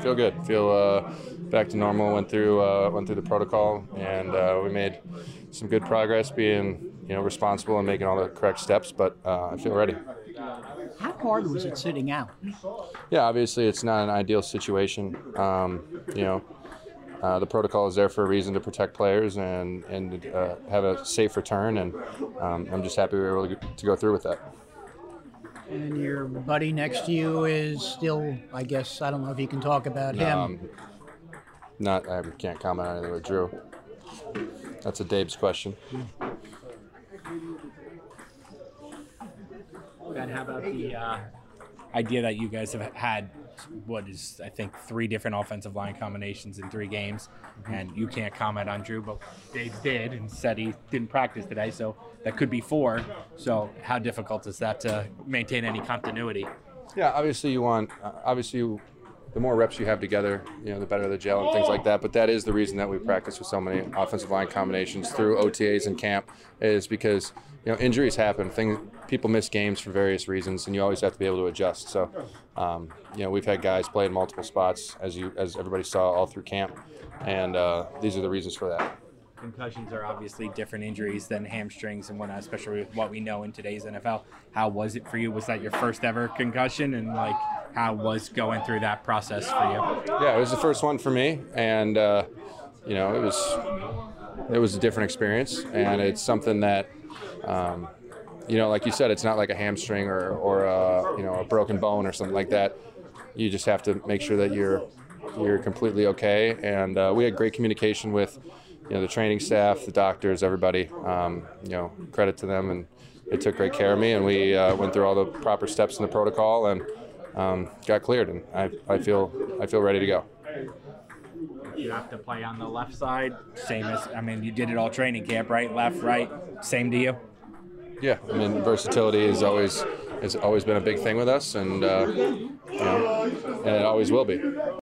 Feel good. Feel uh, back to normal. Went through uh, went through the protocol, and uh, we made some good progress, being you know responsible and making all the correct steps. But uh, I feel ready. How hard was it sitting out? Yeah, obviously it's not an ideal situation. Um, you know, uh, the protocol is there for a reason to protect players and and uh, have a safe return, and um, I'm just happy we were able to go through with that. And your buddy next to you is still, I guess, I don't know if you can talk about him. Um, not, I can't comment on anything with Drew. That's a Dave's question. And how about the uh, idea that you guys have had what is I think three different offensive line combinations in three games, and you can't comment on Drew, but Dave did and said he didn't practice today, so that could be four. So how difficult is that to maintain any continuity? Yeah, obviously you want uh, obviously you, the more reps you have together, you know, the better the gel and things like that. But that is the reason that we practice with so many offensive line combinations through OTAs and camp is because you know injuries happen. Things people miss games for various reasons, and you always have to be able to adjust. So, um, you know, we've had guys play in multiple spots as you as everybody saw all through camp, and uh, these are the reasons for that. Concussions are obviously different injuries than hamstrings and whatnot, especially with what we know in today's NFL. How was it for you? Was that your first ever concussion? And like, how was going through that process for you? Yeah, it was the first one for me, and uh, you know, it was it was a different experience, and it's something that. Um, you know, like you said, it's not like a hamstring or, or a, you know a broken bone or something like that. You just have to make sure that you're you're completely okay. And uh, we had great communication with you know the training staff, the doctors, everybody. Um, you know, credit to them, and they took great care of me. And we uh, went through all the proper steps in the protocol and um, got cleared. And I, I feel I feel ready to go. You have to play on the left side, same as I mean, you did it all training camp, right? Left, right, same to you. Yeah, I mean versatility is always has always been a big thing with us, and uh, you know, and it always will be.